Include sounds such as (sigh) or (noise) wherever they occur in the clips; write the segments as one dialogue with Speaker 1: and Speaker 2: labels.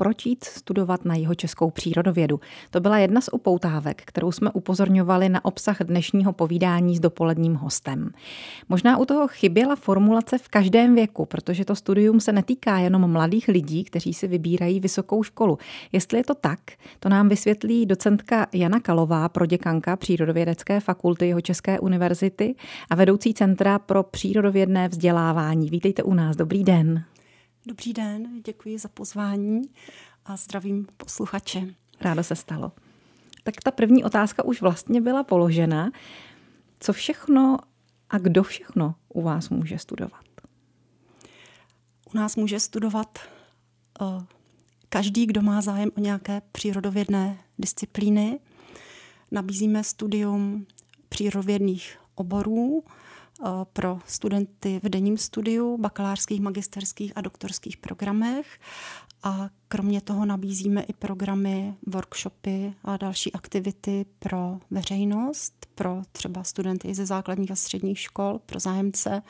Speaker 1: proč jít studovat na jeho českou přírodovědu. To byla jedna z upoutávek, kterou jsme upozorňovali na obsah dnešního povídání s dopoledním hostem. Možná u toho chyběla formulace v každém věku, protože to studium se netýká jenom mladých lidí, kteří si vybírají vysokou školu. Jestli je to tak, to nám vysvětlí docentka Jana Kalová, proděkanka Přírodovědecké fakulty jeho České univerzity a vedoucí Centra pro přírodovědné vzdělávání. Vítejte u nás, dobrý den.
Speaker 2: Dobrý den, děkuji za pozvání a zdravím posluchače.
Speaker 1: Rádo se stalo. Tak ta první otázka už vlastně byla položena. Co všechno a kdo všechno u vás může studovat?
Speaker 2: U nás může studovat uh, každý, kdo má zájem o nějaké přírodovědné disciplíny. Nabízíme studium přírodovědných oborů, pro studenty v denním studiu, bakalářských, magisterských a doktorských programech. A kromě toho nabízíme i programy, workshopy a další aktivity pro veřejnost, pro třeba studenty ze základních a středních škol, pro zájemce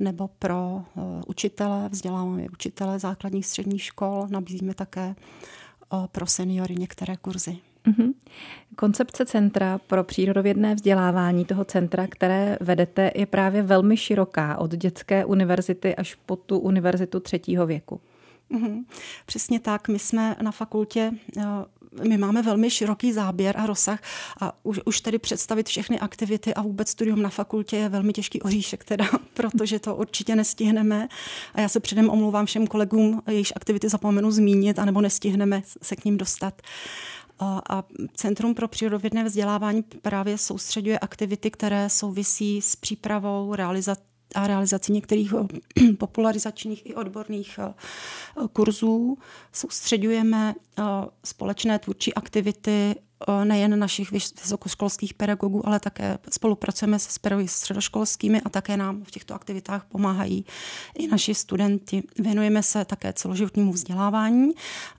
Speaker 2: nebo pro uh, učitele, vzděláváme učitele základních středních škol. Nabízíme také uh, pro seniory některé kurzy. Mm-hmm.
Speaker 1: Koncepce Centra pro přírodovědné vzdělávání toho centra, které vedete, je právě velmi široká od dětské univerzity až po tu univerzitu třetího věku.
Speaker 2: Mm-hmm. Přesně tak. My jsme na fakultě eh, my máme velmi široký záběr a rozsah a už, už tedy představit všechny aktivity a vůbec studium na fakultě je velmi těžký oříšek, teda, (laughs) protože to určitě nestihneme. A já se předem omlouvám všem kolegům, jejichž aktivity zapomenu zmínit, anebo nestihneme se k ním dostat. A Centrum pro přírodovědné vzdělávání právě soustředuje aktivity, které souvisí s přípravou realizací a realizací některých eh, (clears throat) popularizačních i odborných eh, kurzů. Soustředujeme eh, společné tvůrčí aktivity nejen našich vysokoškolských pedagogů, ale také spolupracujeme se pedagogy středoškolskými a také nám v těchto aktivitách pomáhají i naši studenti. Věnujeme se také celoživotnímu vzdělávání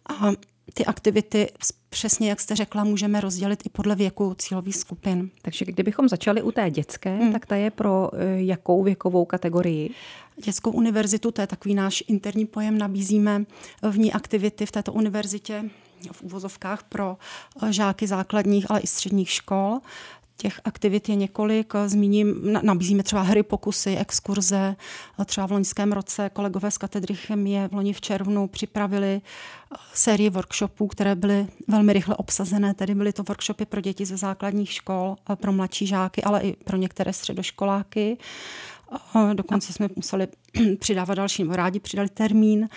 Speaker 2: a ty aktivity přesně, jak jste řekla, můžeme rozdělit i podle věku cílových skupin.
Speaker 1: Takže kdybychom začali u té dětské, hmm. tak ta je pro eh, jakou věkovou kategorii?
Speaker 2: Dětskou univerzitu, to je takový náš interní pojem, nabízíme v ní aktivity v této univerzitě v úvozovkách pro eh, žáky základních, ale i středních škol. Těch aktivit je několik. Zmíním, nabízíme třeba hry, pokusy, exkurze. Třeba v loňském roce kolegové z katedry chemie v loni v červnu připravili eh, sérii workshopů, které byly velmi rychle obsazené. Tedy byly to workshopy pro děti ze základních škol, pro mladší žáky, ale i pro některé středoškoláky. Dokonce jsme museli (clears throat) přidávat další, nebo rádi přidali termín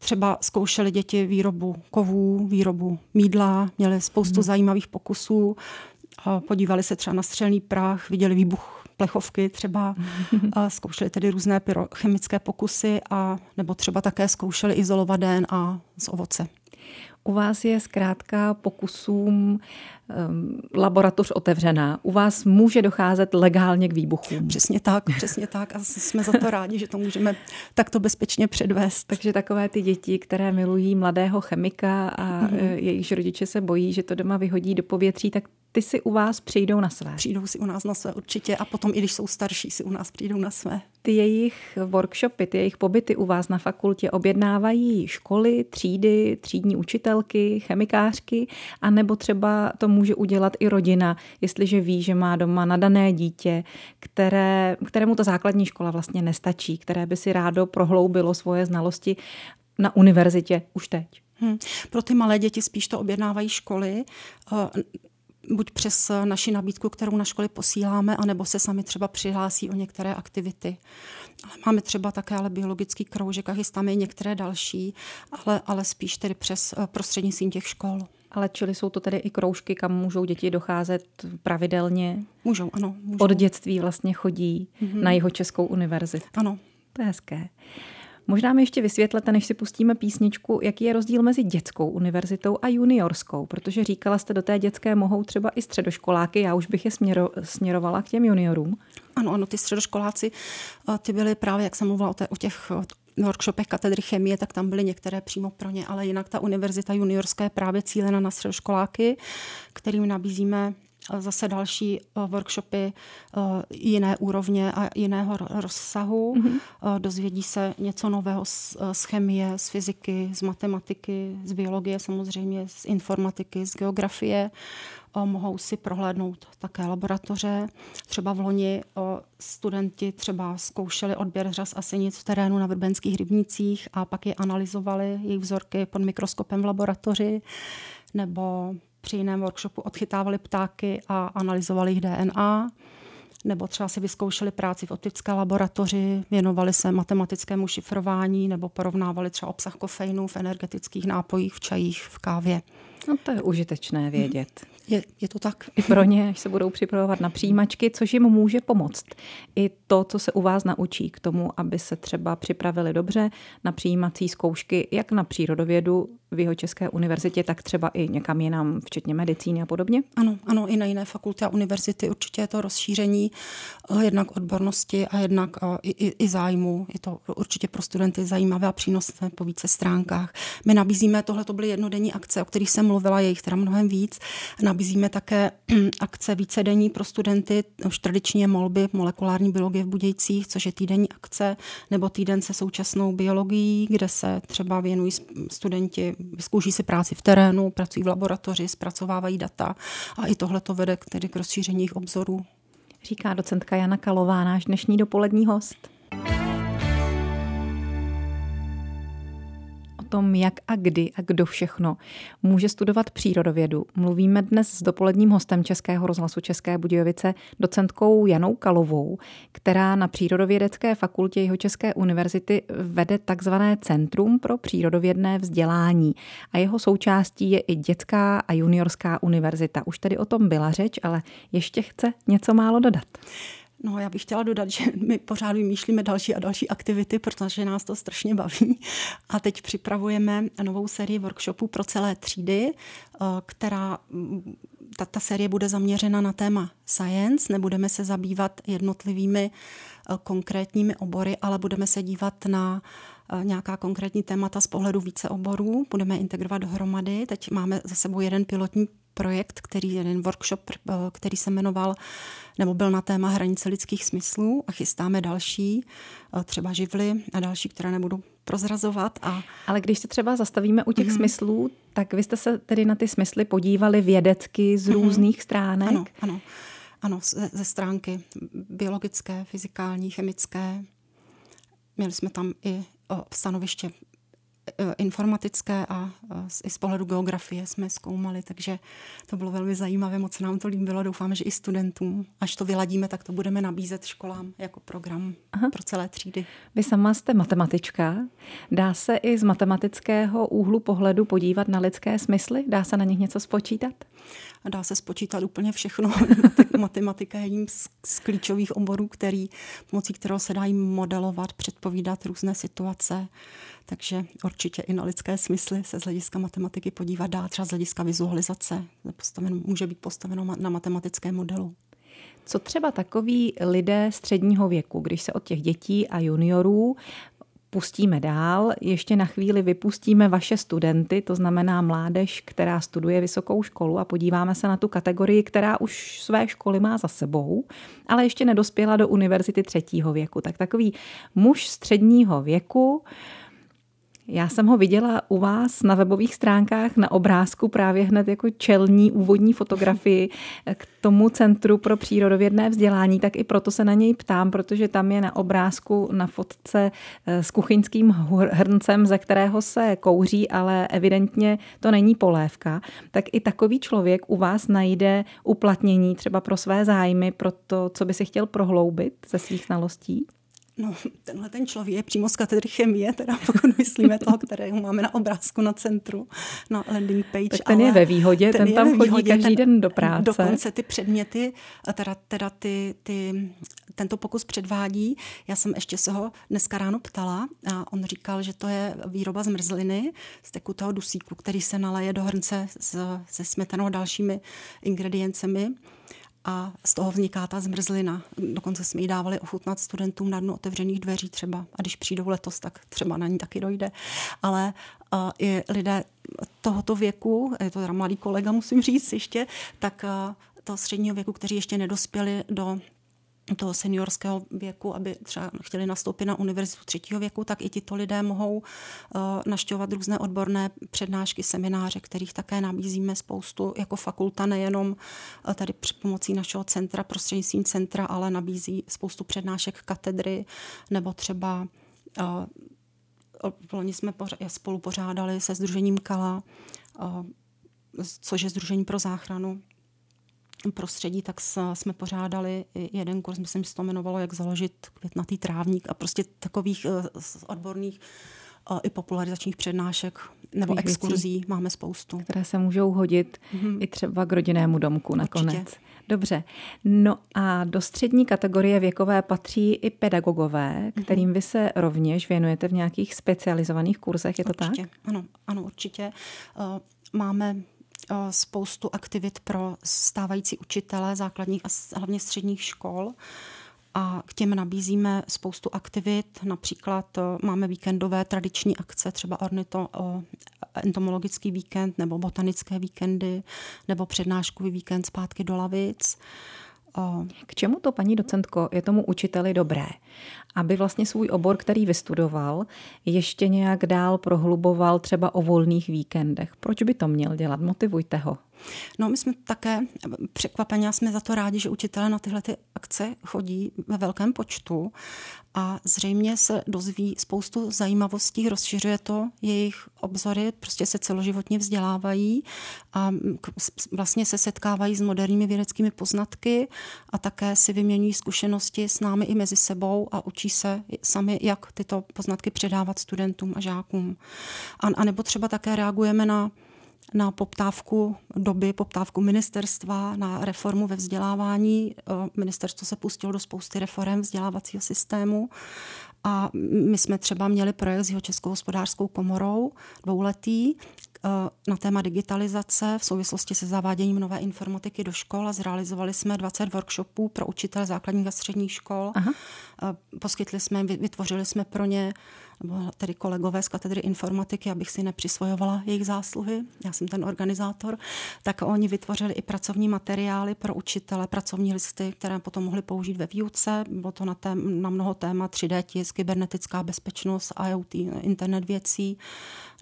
Speaker 2: třeba zkoušeli děti výrobu kovů, výrobu mídla, měli spoustu hmm. zajímavých pokusů podívali se třeba na střelný prach, viděli výbuch plechovky třeba, (laughs) a zkoušeli tedy různé pyrochemické pokusy a nebo třeba také zkoušeli izolovat den a z ovoce.
Speaker 1: U vás je zkrátka pokusům um, laboratoř otevřená. U vás může docházet legálně k výbuchům.
Speaker 2: Přesně tak, (laughs) přesně tak. A jsme za to rádi, že to můžeme takto bezpečně předvést.
Speaker 1: Takže takové ty děti, které milují mladého chemika a mm-hmm. jejichž rodiče se bojí, že to doma vyhodí do povětří, tak ty si u vás přijdou na své.
Speaker 2: Přijdou si u nás na své určitě a potom, i když jsou starší, si u nás přijdou na své.
Speaker 1: Ty jejich workshopy, ty jejich pobyty u vás na fakultě objednávají školy, třídy, třídní učitelky, chemikářky, a nebo třeba to může udělat i rodina, jestliže ví, že má doma nadané dítě, které, kterému ta základní škola vlastně nestačí, které by si rádo prohloubilo svoje znalosti na univerzitě už teď. Hmm.
Speaker 2: Pro ty malé děti spíš to objednávají školy buď přes naši nabídku, kterou na školy posíláme, anebo se sami třeba přihlásí o některé aktivity. Máme třeba také ale biologický kroužek a chystáme i některé další, ale, ale spíš tedy přes eh, prostřednictvím těch škol.
Speaker 1: Ale čili jsou to tedy i kroužky, kam můžou děti docházet pravidelně?
Speaker 2: Můžou, ano. Můžou.
Speaker 1: Od dětství vlastně chodí mm-hmm. na jeho Českou univerzitu.
Speaker 2: Ano.
Speaker 1: To je hezké. Možná mi ještě vysvětlete, než si pustíme písničku, jaký je rozdíl mezi dětskou univerzitou a juniorskou, protože říkala jste, do té dětské mohou třeba i středoškoláky, já už bych je směro, směrovala k těm juniorům.
Speaker 2: Ano, ano, ty středoškoláci, eh, ty byly právě, jak jsem mluvila o, té, o těch workshopech katedry chemie, tak tam byly některé přímo pro ně, ale jinak ta univerzita juniorská je právě cílena na středoškoláky, kterým nabízíme zase další workshopy jiné úrovně a jiného rozsahu. Mm-hmm. Dozvědí se něco nového z, z chemie, z fyziky, z matematiky, z biologie samozřejmě, z informatiky, z geografie mohou si prohlédnout také laboratoře. Třeba v loni studenti třeba zkoušeli odběr řas a sinic v terénu na vrbenských rybnicích a pak je analyzovali, jejich vzorky pod mikroskopem v laboratoři, nebo při jiném workshopu odchytávali ptáky a analyzovali jejich DNA nebo třeba si vyzkoušeli práci v optické laboratoři, věnovali se matematickému šifrování nebo porovnávali třeba obsah kofeinu v energetických nápojích, v čajích, v kávě.
Speaker 1: No to je užitečné vědět.
Speaker 2: Je, je to tak.
Speaker 1: I pro ně, až se budou připravovat na přijímačky, což jim může pomoct. I to, co se u vás naučí k tomu, aby se třeba připravili dobře na přijímací zkoušky, jak na přírodovědu v jeho České univerzitě, tak třeba i někam jinam, včetně medicíny a podobně?
Speaker 2: Ano, ano, i na jiné fakulty a univerzity určitě je to rozšíření eh, jednak odbornosti a jednak eh, i, i, i zájmu. Je to určitě pro studenty zajímavé a přínosné po více stránkách. My nabízíme, tohle to byly jednodenní akce, o kterých jsem mluvila, je jich teda mnohem víc. Nabízíme také (clears throat) akce vícedenní pro studenty, už tradičně molby molekulární biologie v Budějcích, což je týdenní akce, nebo týden se současnou biologií, kde se třeba věnují studenti vyzkouší si práci v terénu, pracují v laboratoři, zpracovávají data a i tohle to vede k, tedy k rozšíření jejich obzorů.
Speaker 1: Říká docentka Jana Kalová, náš dnešní dopolední host. Tom, jak a kdy a kdo všechno může studovat přírodovědu. Mluvíme dnes s dopoledním hostem Českého rozhlasu České Budějovice, docentkou Janou Kalovou, která na Přírodovědecké fakultě jeho České univerzity vede takzvané Centrum pro přírodovědné vzdělání. A jeho součástí je i dětská a juniorská univerzita. Už tady o tom byla řeč, ale ještě chce něco málo dodat.
Speaker 2: No, já bych chtěla dodat, (laughs) že my pořád vymýšlíme další a další aktivity, protože nás to strašně baví. A teď připravujeme novou sérii workshopů pro celé třídy, eh, která ta, ta série bude zaměřena na téma science. Nebudeme se zabývat jednotlivými eh, konkrétními obory, ale budeme se dívat na eh, nějaká konkrétní témata z pohledu více oborů. Budeme integrovat dohromady. Teď máme za sebou jeden pilotní projekt, který jeden workshop, eh, který se jmenoval nebo byl na téma hranice lidských smyslů a chystáme další, eh, třeba živly a další, které nebudu prozrazovat. A...
Speaker 1: Ale když se třeba zastavíme u těch mm-hmm. smyslů, tak vy jste se tedy na ty smysly podívali vědecky z mm-hmm. různých stránek?
Speaker 2: Ano, ano. Ano, ze, ze stránky biologické, fyzikální, chemické. Měli jsme tam i stanoviště E, informatické a i z pohledu geografie jsme zkoumali, takže to bylo velmi zajímavé, moc se nám to líbilo. Doufáme, že i studentům, až to vyladíme, tak to budeme nabízet školám jako program Aha. pro celé třídy.
Speaker 1: Vy sama jste matematička. Dá se i z matematického úhlu pohledu podívat na lidské smysly? Dá se na nich něco spočítat?
Speaker 2: A dá se spočítat úplně všechno. (laughs) Matematika je jedním z, z klíčových oborů, který, pomocí kterého se dají modelovat, předpovídat různé situace. Takže určitě i na lidské smysly se z hlediska matematiky podívat dá, třeba z hlediska vizualizace. Postaven, může být postaveno na matematickém modelu.
Speaker 1: Co třeba takový lidé středního věku, když se od těch dětí a juniorů pustíme dál. Ještě na chvíli vypustíme vaše studenty, to znamená mládež, která studuje vysokou školu a podíváme se na tu kategorii, která už své školy má za sebou, ale ještě nedospěla do univerzity třetího věku. Tak takový muž středního věku, já jsem ho viděla u vás na webových stránkách na obrázku právě hned jako čelní úvodní fotografii k tomu Centru pro přírodovědné vzdělání, tak i proto se na něj ptám, protože tam je na obrázku na fotce eh, s kuchyňským hrncem, ze kterého se kouří, ale evidentně to není polévka. Tak i takový člověk u vás najde uplatnění třeba pro své zájmy, pro to, co by si chtěl prohloubit ze svých znalostí?
Speaker 2: No, tenhle ten člověk je přímo z katedry chemie, teda pokud myslíme toho, kterého máme na obrázku na centru, na landing page.
Speaker 1: Tak ten je ve výhodě, ten, ten tam chodí výhodě, každý ten, den do práce.
Speaker 2: Dokonce ty předměty, teda, teda ty, ty, tento pokus předvádí. Já jsem ještě se ho dneska ráno ptala a on říkal, že to je výroba zmrzliny z tekutého dusíku, který se naleje do hrnce se smetanou a dalšími ingrediencemi a z toho vzniká ta zmrzlina. Dokonce jsme ji dávali ochutnat studentům na dnu otevřených dveří třeba. A když přijdou letos, tak třeba na ní taky dojde. Ale uh, i lidé tohoto věku, je to teda mladý kolega, musím říct ještě, tak uh, toho středního věku, kteří ještě nedospěli do toho seniorského věku, aby třeba chtěli nastoupit na univerzitu třetího věku, tak i tito lidé mohou uh, naštěvovat různé odborné přednášky, semináře, kterých také nabízíme spoustu jako fakulta, nejenom uh, tady při pomocí našeho centra, prostřednictvím centra, ale nabízí spoustu přednášek katedry nebo třeba uh, Loni jsme spolu pořádali se Združením Kala, což je Združení pro záchranu prostředí, tak jsme pořádali jeden kurz, myslím, že se to jmenovalo, jak založit květnatý trávník a prostě takových e, odborných e, i popularizačních přednášek nebo Takových exkurzí věcí, máme spoustu.
Speaker 1: Které se můžou hodit mm-hmm. i třeba k rodinnému domku nakonec. Určitě. Dobře. No a do střední kategorie věkové patří i pedagogové, mhm. kterým vy se rovněž věnujete v nějakých specializovaných kurzech, je to
Speaker 2: určitě.
Speaker 1: tak?
Speaker 2: Ano, ano, určitě. E, máme spoustu aktivit pro stávající učitele základních a hlavně středních škol. A k těm nabízíme spoustu aktivit, například máme víkendové tradiční akce, třeba ornito, entomologický víkend nebo botanické víkendy nebo přednáškový víkend zpátky do lavic.
Speaker 1: K čemu to, paní docentko, je tomu učiteli dobré? Aby vlastně svůj obor, který vystudoval, ještě nějak dál prohluboval třeba o volných víkendech. Proč by to měl dělat? Motivujte ho.
Speaker 2: No, my jsme také překvapeni a jsme za to rádi, že učitelé na tyhle ty akce chodí ve velkém počtu a zřejmě se dozví spoustu zajímavostí, rozšiřuje to jejich obzory, prostě se celoživotně vzdělávají a vlastně se setkávají s moderními vědeckými poznatky a také si vyměňují zkušenosti s námi i mezi sebou a učí se sami, jak tyto poznatky předávat studentům a žákům. A, a nebo třeba také reagujeme na na poptávku doby, poptávku ministerstva, na reformu ve vzdělávání. Eh, ministerstvo se pustilo do spousty reform vzdělávacího systému a my jsme třeba měli projekt s jeho Českou hospodářskou komorou dvouletý eh, na téma digitalizace v souvislosti se zaváděním nové informatiky do škol a zrealizovali jsme 20 workshopů pro učitele základních a středních škol. Aha. Eh, poskytli jsme, vytvořili jsme pro ně nebo tedy kolegové z katedry informatiky, abych si nepřisvojovala jejich zásluhy, já jsem ten organizátor, tak oni vytvořili i pracovní materiály pro učitele, pracovní listy, které potom mohli použít ve výuce. Bylo to na, tém, na mnoho témat 3D tisk, kybernetická bezpečnost, IoT, internet věcí,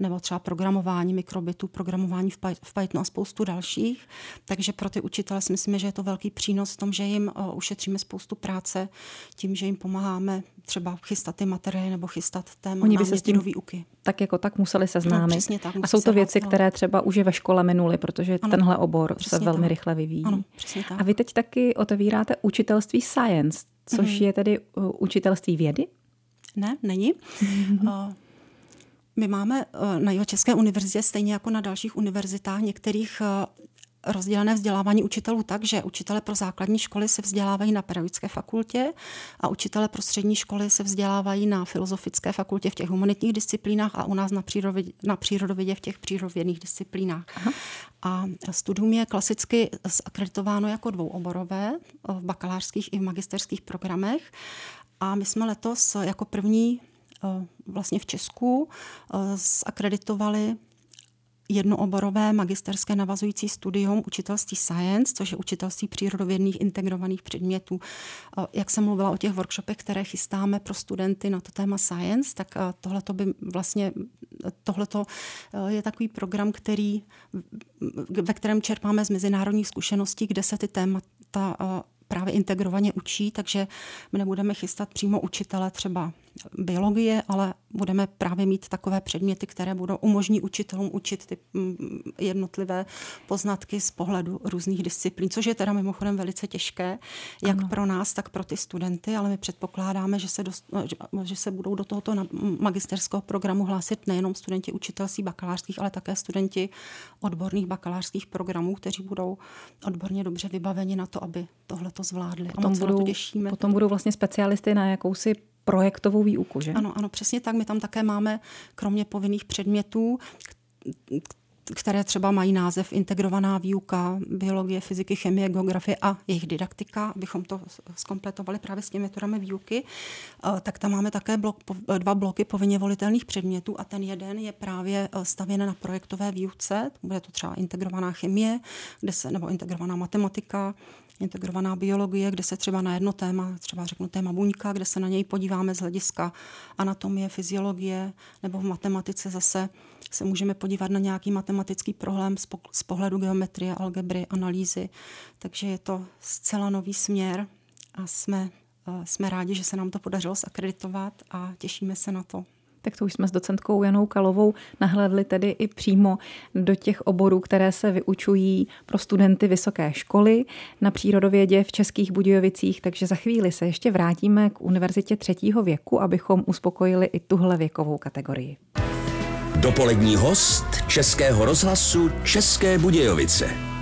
Speaker 2: nebo třeba programování mikrobitů, programování v Pythonu a spoustu dalších. Takže pro ty učitele si myslíme, že je to velký přínos v tom, že jim uh, ušetříme spoustu práce tím, že jim pomáháme třeba chystat ty materiály nebo chystat téma Oni by se s tím výuky.
Speaker 1: Tak jako tak museli seznámit. No, tak, a jsou to věci, no. které třeba už je ve škole minuly, protože ano, tenhle obor se velmi tak. rychle vyvíjí.
Speaker 2: Ano,
Speaker 1: tak. A vy teď taky otevíráte učitelství science, což mm-hmm. je tedy uh, učitelství vědy?
Speaker 2: Ne, není. Mm-hmm. (laughs) My máme uh, na Jihočeské univerzitě, stejně jako na dalších univerzitách, některých uh, rozdělené vzdělávání učitelů tak, že učitele pro základní školy se vzdělávají na pedagogické fakultě a učitele pro střední školy se vzdělávají na filozofické fakultě v těch humanitních disciplínách a u nás na, přírodovědě, na přírodovědě v těch přírodovědných disciplínách. Aha. A studium je klasicky zakreditováno jako dvouoborové v bakalářských i v magisterských programech. A my jsme letos jako první eh, vlastně v Česku eh, zakreditovali jednooborové magisterské navazující studium učitelství science, což je učitelství přírodovědných integrovaných předmětů. Jak jsem mluvila o těch workshopech, které chystáme pro studenty na to téma science, tak tohle by vlastně tohleto je takový program, který, ve kterém čerpáme z mezinárodních zkušeností, kde se ty témata právě integrovaně učí, takže my nebudeme chystat přímo učitele třeba biologie, ale budeme právě mít takové předměty, které budou umožní učitelům učit ty mm, jednotlivé poznatky z pohledu různých disciplín, což je teda mimochodem velice těžké, jak ano. pro nás, tak pro ty studenty, ale my předpokládáme, že se, dost, že se budou do tohoto magisterského programu hlásit nejenom studenti učitelství bakalářských, ale také studenti odborných bakalářských programů, kteří budou odborně dobře vybaveni na to, aby tohle to zvládli.
Speaker 1: Potom, budou, potom budou vlastně specialisty na jakousi projektovou výuku, že?
Speaker 2: Ano, ano, přesně tak. My tam také máme, kromě povinných předmětů, které třeba mají název integrovaná výuka biologie, fyziky, chemie, geografie a jejich didaktika, abychom to skompletovali právě s těmi metodami výuky, tak tam máme také blok, dva bloky povinně volitelných předmětů a ten jeden je právě stavěn na projektové výuce, bude to třeba integrovaná chemie, kde se, nebo integrovaná matematika, integrovaná biologie, kde se třeba na jedno téma, třeba řeknu téma buňka, kde se na něj podíváme z hlediska anatomie, fyziologie, nebo v matematice zase se můžeme podívat na nějaký matematický problém z pohledu geometrie, algebry, analýzy. Takže je to zcela nový směr a jsme, eh, jsme rádi, že se nám to podařilo zakreditovat a těšíme se na to
Speaker 1: tak to už jsme s docentkou Janou Kalovou nahledli tedy i přímo do těch oborů, které se vyučují pro studenty vysoké školy na přírodovědě v Českých Budějovicích, takže za chvíli se ještě vrátíme k univerzitě třetího věku, abychom uspokojili i tuhle věkovou kategorii.
Speaker 3: Dopolední host Českého rozhlasu České Budějovice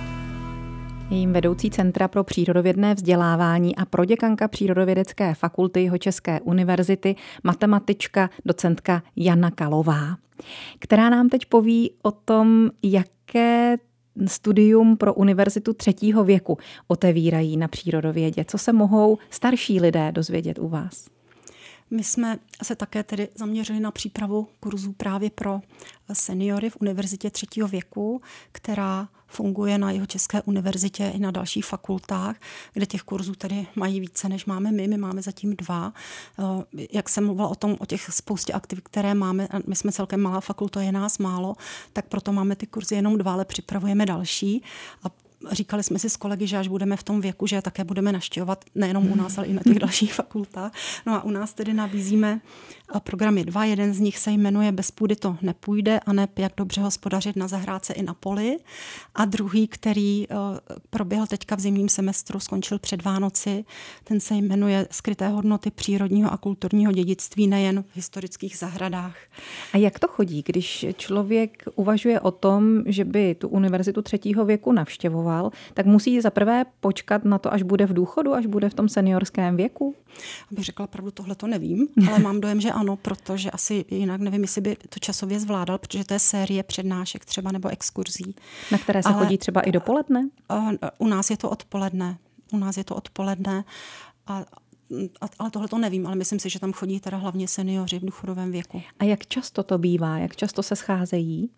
Speaker 1: jejím vedoucí Centra pro přírodovědné vzdělávání a proděkanka Přírodovědecké fakulty jeho České univerzity, matematička, docentka Jana Kalová, která nám teď poví o tom, jaké studium pro univerzitu třetího věku otevírají na přírodovědě. Co se mohou starší lidé dozvědět u vás?
Speaker 2: My jsme se také tedy zaměřili na přípravu kurzů právě pro seniory v univerzitě třetího věku, která funguje na jeho České univerzitě i na dalších fakultách, kde těch kurzů tedy mají více, než máme my. My máme zatím dva. Eh, jak jsem mluvila o tom, o těch spoustě aktivit, které máme, my jsme celkem malá fakulta, je nás málo, tak proto máme ty kurzy jenom dva, ale připravujeme další. A říkali jsme si s kolegy, že až budeme v tom věku, že také budeme naštěvovat nejenom u nás, ale i na těch dalších fakultách. No a u nás tedy nabízíme programy dva. Jeden z nich se jmenuje Bez půdy to nepůjde a ne jak dobře hospodařit na zahrádce i na poli. A druhý, který eh, proběhl teďka v zimním semestru, skončil před Vánoci, ten se jmenuje Skryté hodnoty přírodního a kulturního dědictví nejen v historických zahradách.
Speaker 1: A jak to chodí, když člověk uvažuje o tom, že by tu univerzitu třetího věku navštěvoval, tak musí zaprvé počkat na to, až bude v důchodu, až bude v tom seniorském věku?
Speaker 2: Abych řekla pravdu, tohle to nevím, ale mám dojem, že ano, protože asi jinak nevím, jestli by to časově zvládal, protože to je série přednášek třeba nebo exkurzí.
Speaker 1: Na které se ale, chodí třeba i dopoledne?
Speaker 2: U nás je to odpoledne. U nás je to odpoledne a ale tohle to nevím, ale myslím si, že tam chodí teda hlavně seniori v důchodovém věku.
Speaker 1: A jak často to bývá? Jak často se scházejí?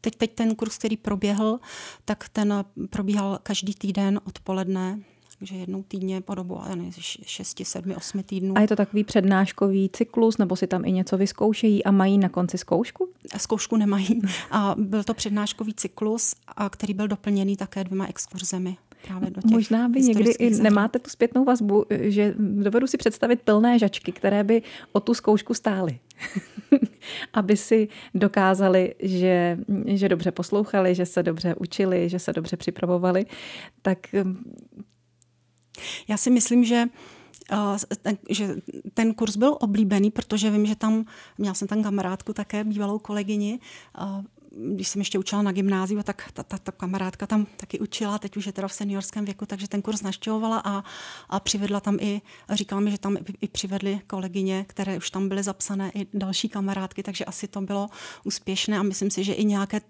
Speaker 2: Teď, teď ten kurz, který proběhl, tak ten probíhal každý týden odpoledne takže jednou týdně po dobu 6, 7, 8 týdnů.
Speaker 1: A je to takový přednáškový cyklus, nebo si tam i něco vyzkoušejí a mají na konci zkoušku?
Speaker 2: Zkoušku nemají. A byl to přednáškový cyklus, a který byl doplněný také dvěma exkurzemi. Právě do těch
Speaker 1: Možná by někdy i nemáte tu zpětnou vazbu, že dovedu si představit plné žačky, které by o tu zkoušku stály. (laughs) aby si dokázali, že, že dobře poslouchali, že se dobře učili, že se dobře připravovali, tak
Speaker 2: já si myslím, že eh, že ten kurz byl oblíbený, protože vím, že tam, měla jsem tam kamarádku také, bývalou kolegyni, když jsem ještě učila na gymnáziu, tak ta, ta, ta kamarádka tam taky učila, teď už je teda v seniorském věku, takže ten kurz naštěvovala a, a přivedla tam i, říkala mi, že tam i, i přivedli kolegyně, které už tam byly zapsané, i další kamarádky, takže asi to bylo úspěšné a myslím si, že i nějaké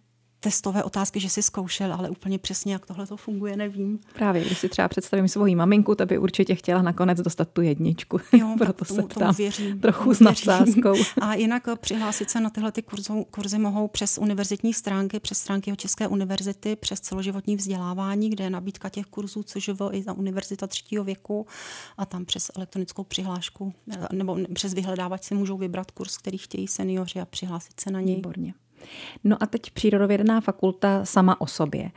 Speaker 2: testové otázky, že si zkoušel, ale úplně přesně, jak tohle to funguje, nevím.
Speaker 1: Právě, když si třeba představím svoji maminku, ta by určitě chtěla nakonec dostat tu jedničku.
Speaker 2: Jo, (laughs) Proto tomu, se ptám věřím,
Speaker 1: trochu s nadsázkou. (laughs)
Speaker 2: A jinak eh, přihlásit se na tyhle ty kurzy, kurzy mohou přes univerzitní stránky, přes stránky České univerzity, přes celoživotní vzdělávání, kde je nabídka těch kurzů, což je i za univerzita třetího věku a tam přes elektronickou přihlášku eh, nebo přes vyhledávač si můžou vybrat kurz, který chtějí seniori a přihlásit se na něj.
Speaker 1: Výborně. No a teď přírodovědná fakulta sama o sobě.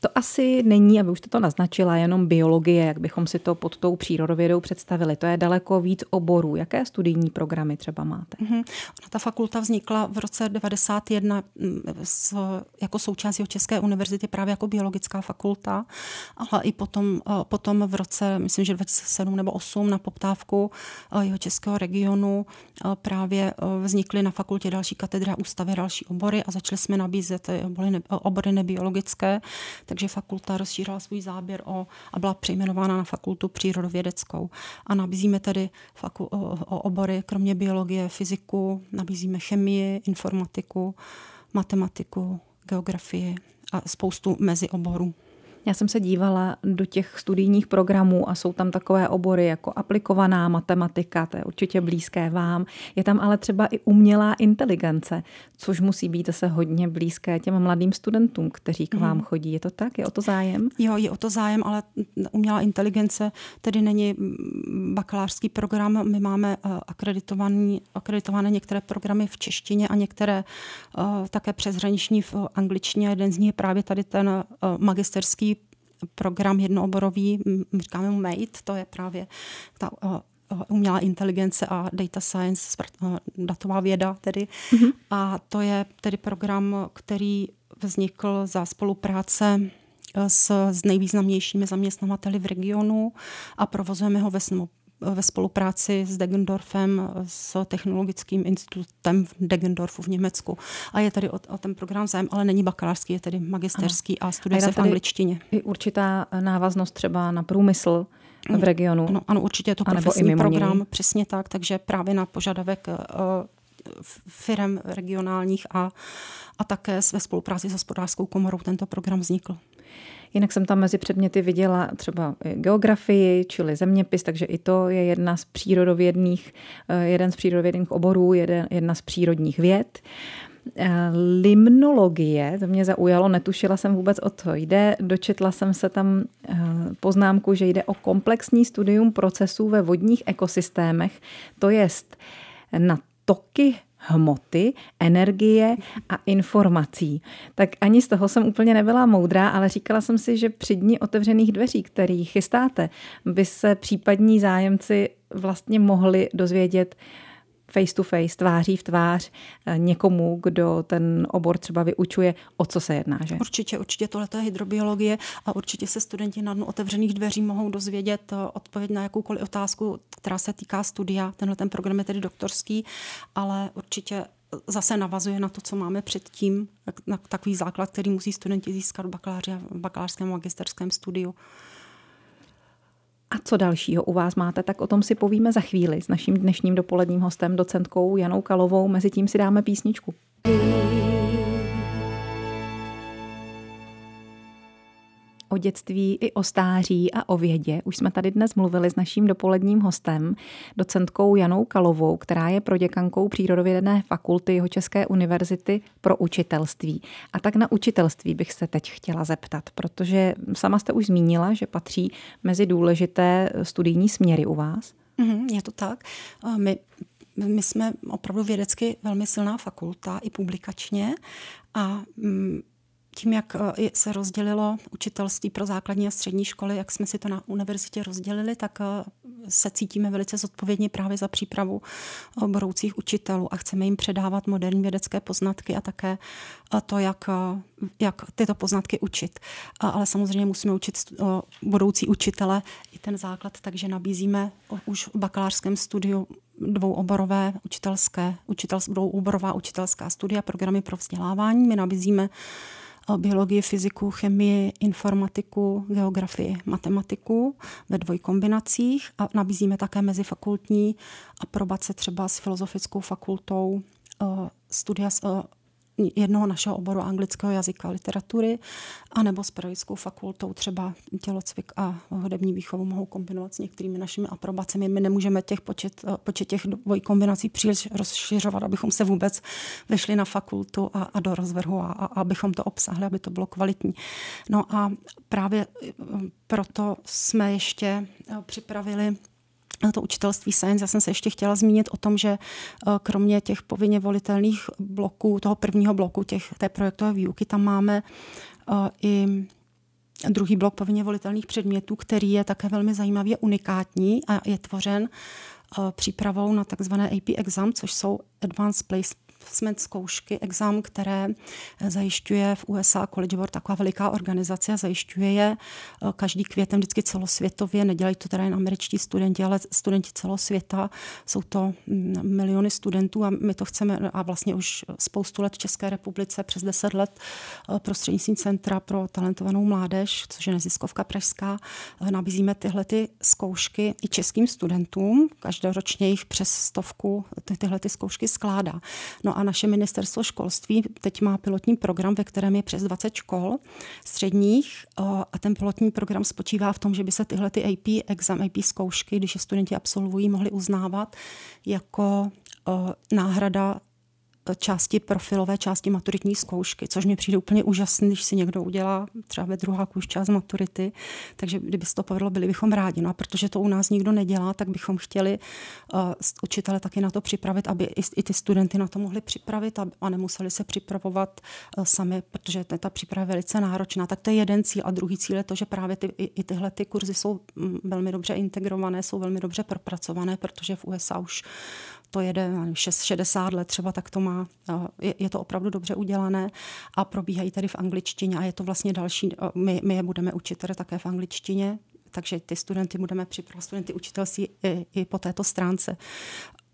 Speaker 1: To asi není, aby už jste to naznačila, jenom biologie, jak bychom si to pod tou přírodovědou představili. To je daleko víc oborů. Jaké studijní programy třeba máte?
Speaker 2: Mm-hmm. ta fakulta vznikla v roce 91 mm, s, jako součást České univerzity právě jako biologická fakulta, ale i potom, eh, potom v roce, myslím, že 2007 nebo 8 na poptávku eh, jeho českého regionu eh, právě vznikly na fakultě další katedry a ústavy další obory a začali jsme nabízet obory nebiologické, takže fakulta rozšířila svůj záběr o, a byla přejmenována na fakultu přírodovědeckou. A nabízíme tedy faku, o, o obory, kromě biologie, fyziku, nabízíme chemii, informatiku, matematiku, geografii a spoustu mezioborů.
Speaker 1: Já jsem se dívala do těch studijních programů a jsou tam takové obory jako aplikovaná matematika, to je určitě blízké vám. Je tam ale třeba i umělá inteligence, což musí být zase hodně blízké těm mladým studentům, kteří k vám mhm. chodí. Je to tak? Je o to zájem?
Speaker 2: Jo, je o to zájem, ale umělá inteligence tedy není bakalářský program. My máme eh, akreditovaný, akreditované některé programy v češtině a některé uh, také přeshraniční v angličtině. Jeden z nich je právě tady ten uh, magisterský program jednooborový, říkáme mu MATE, to je právě ta umělá inteligence a data science, datová věda tedy. Mm-hmm. A to je tedy program, který vznikl za spolupráce e, s, s nejvýznamnějšími zaměstnavateli v regionu a provozujeme ho ve, ve spolupráci s Degendorfem, s technologickým institutem v Degendorfu v Německu. A je tady o, o ten program zájem, ale není bakalářský, je tedy magisterský ano. a studuje se v angličtině.
Speaker 1: Je určitá návaznost třeba na průmysl v regionu.
Speaker 2: Ano, ano určitě je to profesní program, něj. přesně tak, takže právě na požadavek uh, firm regionálních a, a také ve spolupráci s hospodářskou komorou tento program vznikl.
Speaker 1: Jinak jsem tam mezi předměty viděla třeba geografii, čili zeměpis, takže i to je jedna z přírodovědných, eh, jeden z přírodovědných oborů, jedna z přírodních věd. Eh, limnologie, to mě zaujalo, netušila jsem vůbec o co jde. Dočetla jsem se tam eh, poznámku, že jde o komplexní studium procesů ve vodních ekosystémech, to jest na toky hmoty, energie a informací. Tak ani z toho jsem úplně nebyla moudrá, ale říkala jsem si, že při dní otevřených dveří, který chystáte, by se případní zájemci vlastně mohli dozvědět face to face, tváří v tvář eh, někomu, kdo ten obor třeba vyučuje, o co se jedná, že?
Speaker 2: Určitě, určitě tohle je hydrobiologie a určitě se studenti na dnu otevřených dveří mohou dozvědět eh, odpověď na jakoukoliv otázku, která se týká studia. Tenhle ten program je tedy doktorský, ale určitě zase navazuje na to, co máme předtím, na takový základ, který musí studenti získat v bakaláři a v bakalářském a magisterském studiu.
Speaker 1: A co dalšího u vás máte, tak o tom si povíme za chvíli s naším dnešním dopoledním hostem, docentkou Janou Kalovou. Mezitím si dáme písničku. O dětství i o stáří a o vědě už jsme tady dnes mluvili s naším dopoledním hostem, docentkou Janou Kalovou, která je proděkankou Přírodovědné fakulty jeho České univerzity pro učitelství. A tak na učitelství bych se teď chtěla zeptat, protože sama jste už zmínila, že patří mezi důležité studijní směry u vás.
Speaker 2: Mm, je to tak. My my jsme opravdu vědecky velmi silná fakulta i publikačně a mm, tím, jak eh, se rozdělilo učitelství pro základní a střední školy, jak jsme si to na univerzitě rozdělili, tak eh, se cítíme velice zodpovědně právě za přípravu eh, budoucích učitelů a chceme jim předávat moderní vědecké poznatky a také to, jak, jak tyto poznatky učit. Ale samozřejmě musíme učit budoucí učitele i ten základ, takže nabízíme už v bakalářském studiu dvouoborové učitelské, učitel, dvouoborová učitelská studia, programy pro vzdělávání. My nabízíme biologii, fyziku, chemii, informatiku, geografii, matematiku ve dvojkombinacích a nabízíme také mezifakultní aprobace třeba s filozofickou fakultou studia jednoho našeho oboru anglického jazyka a literatury, anebo s pedagogickou fakultou třeba tělocvik a hudební výchovu mohou kombinovat s některými našimi aprobacemi. My nemůžeme těch počet, počet těch dvojí kombinací příliš rozšiřovat, abychom se vůbec vešli na fakultu a, a do rozvrhu a, a abychom to obsahli, aby to bylo kvalitní. No a právě eh, proto jsme ještě eh, připravili to učitelství science. Já jsem se ještě chtěla zmínit o tom, že eh, kromě těch povinně volitelných bloků, toho prvního bloku těch, té projektové výuky, tam máme eh, i druhý blok povinně volitelných předmětů, který je také velmi zajímavý, unikátní a je tvořen eh, přípravou na takzvané AP exam, což jsou Advanced Place placement zkoušky, exam, které zajišťuje v USA College Board, taková veliká organizace, zajišťuje je eh, každý květem vždycky celosvětově, nedělají to teda jen američtí studenti, ale studenti celosvěta, jsou to mm, miliony studentů a my to chceme a vlastně už spoustu let v České republice, přes deset let eh, prostřednictvím Centra pro talentovanou mládež, což je neziskovka pražská, eh, nabízíme tyhle ty zkoušky i českým studentům, každoročně jich přes stovku ty, tyhle ty zkoušky skládá. No No a naše ministerstvo školství teď má pilotní program, ve kterém je přes 20 škol středních a ten pilotní program spočívá v tom, že by se tyhle ty AP exam, AP zkoušky, když je studenti absolvují, mohli uznávat jako náhrada části profilové části maturitní zkoušky, což mi přijde úplně úžasný, když si někdo udělá třeba ve druhá už část maturity, takže kdyby se to povedlo, byli bychom rádi. No a protože to u nás nikdo nedělá, tak bychom chtěli uh, učitele taky na to připravit, aby i, i ty studenty na to mohli připravit a, a nemuseli se připravovat uh, sami, protože ta příprava je velice náročná. Tak to je jeden cíl a druhý cíl je to, že právě ty, i, i tyhle ty kurzy jsou mm, velmi dobře integrované, jsou velmi dobře propracované, protože v USA už to jede 60 let třeba, tak to má, je, je to opravdu dobře udělané a probíhají tady v angličtině a je to vlastně další, my, my je budeme učit tady také v angličtině, takže ty studenty budeme připravovat, studenty učitelství i, i po této stránce.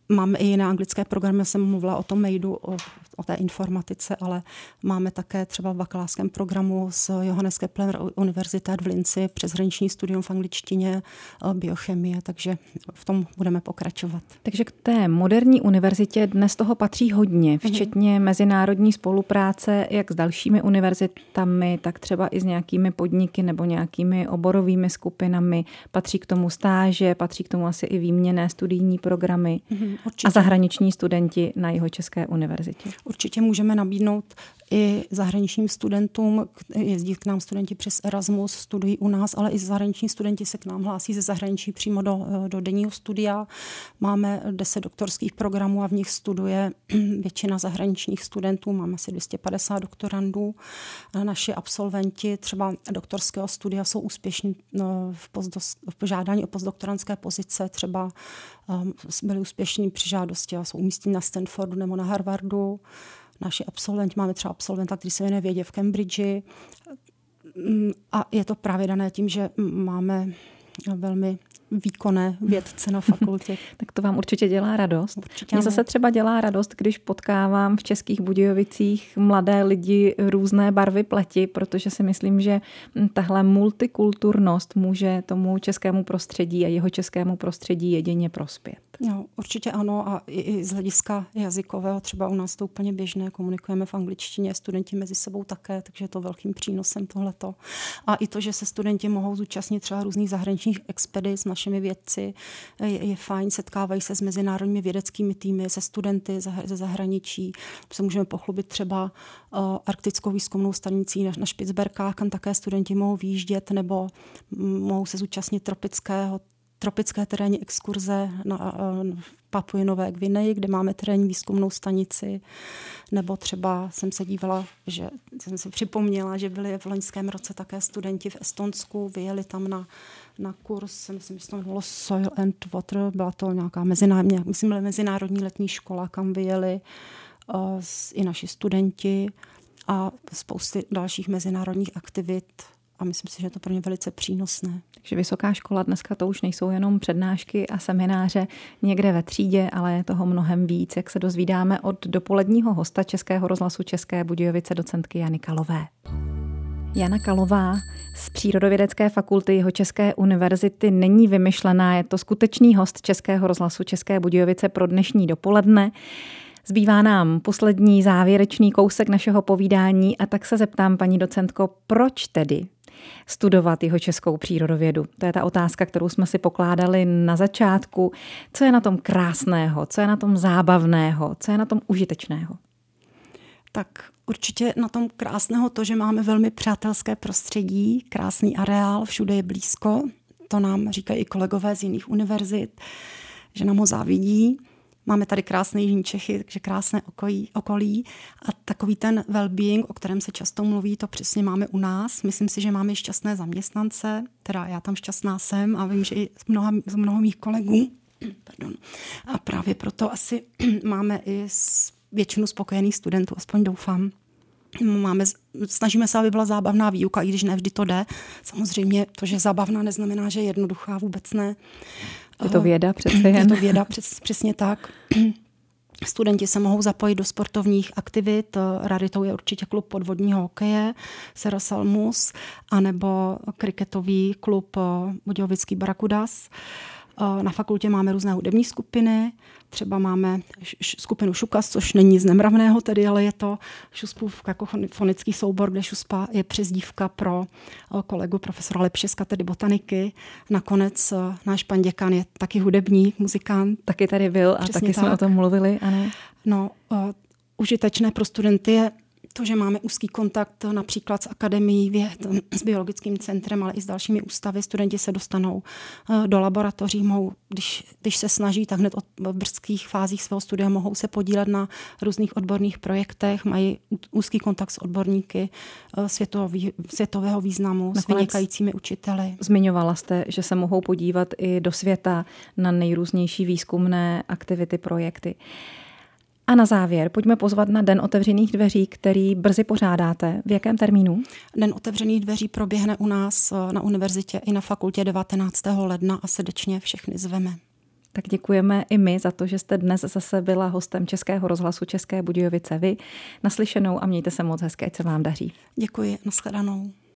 Speaker 2: Máme i jiné anglické programy, já jsem mluvila o tom maidu, o, o té informatice, ale máme také třeba v bakalářském programu z Johannes Kepler univerzity v Linci přeshraniční studium v angličtině, eh, biochemie, takže v tom budeme pokračovat.
Speaker 1: Takže k té moderní univerzitě dnes toho patří hodně, mhm. včetně mm-hmm. mezinárodní spolupráce jak s dalšími univerzitami, tak třeba i s nějakými podniky nebo nějakými oborovými skupinami. Patří k tomu stáže, patří k tomu asi i výměné studijní programy. Mm-hmm Určitě. a zahraniční studenti na jeho České univerzitě.
Speaker 2: Určitě můžeme nabídnout i zahraničním studentům, jezdí k nám studenti přes Erasmus, studují u nás, ale i zahraniční studenti se k nám hlásí ze zahraničí přímo do, do denního studia. Máme 10 doktorských programů a v nich studuje (clears throat) většina zahraničních studentů, máme asi 250 doktorandů. Naši absolventi třeba doktorského studia jsou úspěšní no, v, v požádání o postdoktorantské pozice, třeba um, byli úspěšní při žádosti a jsou umístěni na Stanfordu nebo na Harvardu naši absolventi, máme třeba absolventa, který se věnuje vědě v Cambridge mm, a je to právě dané tím, že máme velmi výkonné vědce na fakultě. (laughs)
Speaker 1: tak to vám určitě dělá radost. Určitě Mně zase třeba dělá radost, když potkávám v Českých Budějovicích mladé lidi různé barvy pleti, protože si myslím, že tahle multikulturnost může tomu českému prostředí a jeho českému prostředí jedině prospět.
Speaker 2: No, určitě ano a i, i z hlediska jazykového, třeba u nás to úplně běžné, komunikujeme v angličtině, studenti mezi sebou také, takže je to velkým přínosem tohleto. A i to, že se studenti mohou zúčastnit třeba různých zahraničních expedic našimi vědci, je, je fajn, setkávají se s mezinárodními vědeckými týmy, se studenty ze zahraničí, se můžeme pochlubit třeba uh, arktickou výzkumnou stanicí na, na Špicberkách, kam také studenti mohou výjíždět nebo mohou se zúčastnit tropického tropické terénní exkurze na eh, Papuji Nové Gvineji, kde máme terénní výzkumnou stanici, nebo třeba jsem se dívala, že jsem si připomněla, že byli v loňském roce také studenti v Estonsku, vyjeli tam na, na kurz, myslím, že to bylo Soil and Water, byla to nějaká mezinárodní, myslím, mezinárodní letní škola, kam vyjeli uh, i naši studenti a spousty dalších mezinárodních aktivit a myslím si, že je to pro ně velice přínosné.
Speaker 1: Takže vysoká škola dneska to už nejsou jenom přednášky a semináře někde ve třídě, ale je toho mnohem víc, jak se dozvídáme od dopoledního hosta Českého rozhlasu České Budějovice docentky Jany Kalové. Jana Kalová z Přírodovědecké fakulty jeho České univerzity není vymyšlená, je to skutečný host Českého rozhlasu České Budějovice pro dnešní dopoledne. Zbývá nám poslední závěrečný kousek našeho povídání a tak se zeptám, paní docentko, proč tedy studovat jeho českou přírodovědu? To je ta otázka, kterou jsme si pokládali na začátku. Co je na tom krásného, co je na tom zábavného, co je na tom užitečného?
Speaker 2: Tak určitě na tom krásného to, že máme velmi přátelské prostředí, krásný areál, všude je blízko. To nám říkají i kolegové z jiných univerzit, že nám ho závidí. Máme tady krásné Jižní Čechy, takže krásné okolí, okolí a takový ten well-being, o kterém se často mluví, to přesně máme u nás. Myslím si, že máme šťastné zaměstnance, teda já tam šťastná jsem a vím, že i z mnoha, z mnoha mých kolegů. (clears throat) Pardon. A právě proto asi (clears throat) máme i většinu spokojených studentů, aspoň doufám. Máme, snažíme se, aby byla zábavná výuka, i když nevždy to jde. Samozřejmě to, že zábavná neznamená, že je jednoduchá, vůbec ne.
Speaker 1: Je to věda přece jen.
Speaker 2: Je to věda, přes, přesně tak. (clears throat) Studenti se mohou zapojit do sportovních aktivit. Raritou je určitě klub podvodního hokeje Sera Salmus, anebo kriketový klub Budějovický Barakudas. Na fakultě máme různé hudební skupiny, třeba máme skupinu Šukas, což není z Nemravného tedy, ale je to Šuspův jako fonický soubor, kde Šuspa je přezdívka pro kolegu profesora Lepše z katedy botaniky. Nakonec náš pan děkan je taky hudebník, muzikant.
Speaker 1: Taky tady byl a Přesně taky tak. jsme o tom mluvili, ano.
Speaker 2: No, užitečné pro studenty je to, že máme úzký kontakt například s Akademií věd, s biologickým centrem, ale i s dalšími ústavy, studenti se dostanou eh, do laboratoří, mohou, když, když se snaží, tak hned od brzkých fázích svého studia mohou se podílet na různých odborných projektech, mají úzký kontakt s odborníky eh, světový, světového významu, Nakonec s vynikajícími učiteli.
Speaker 1: Zmiňovala jste, že se mohou podívat i do světa na nejrůznější výzkumné aktivity, projekty. A na závěr pojďme pozvat na Den otevřených dveří, který brzy pořádáte. V jakém termínu?
Speaker 2: Den otevřených dveří proběhne u nás eh, na univerzitě i na fakultě 19. ledna a srdečně všechny zveme.
Speaker 1: Tak děkujeme i my za to, že jste dnes zase byla hostem Českého rozhlasu České Budějovice. Vy naslyšenou a mějte se moc hezké, co vám daří.
Speaker 2: Děkuji, nashledanou.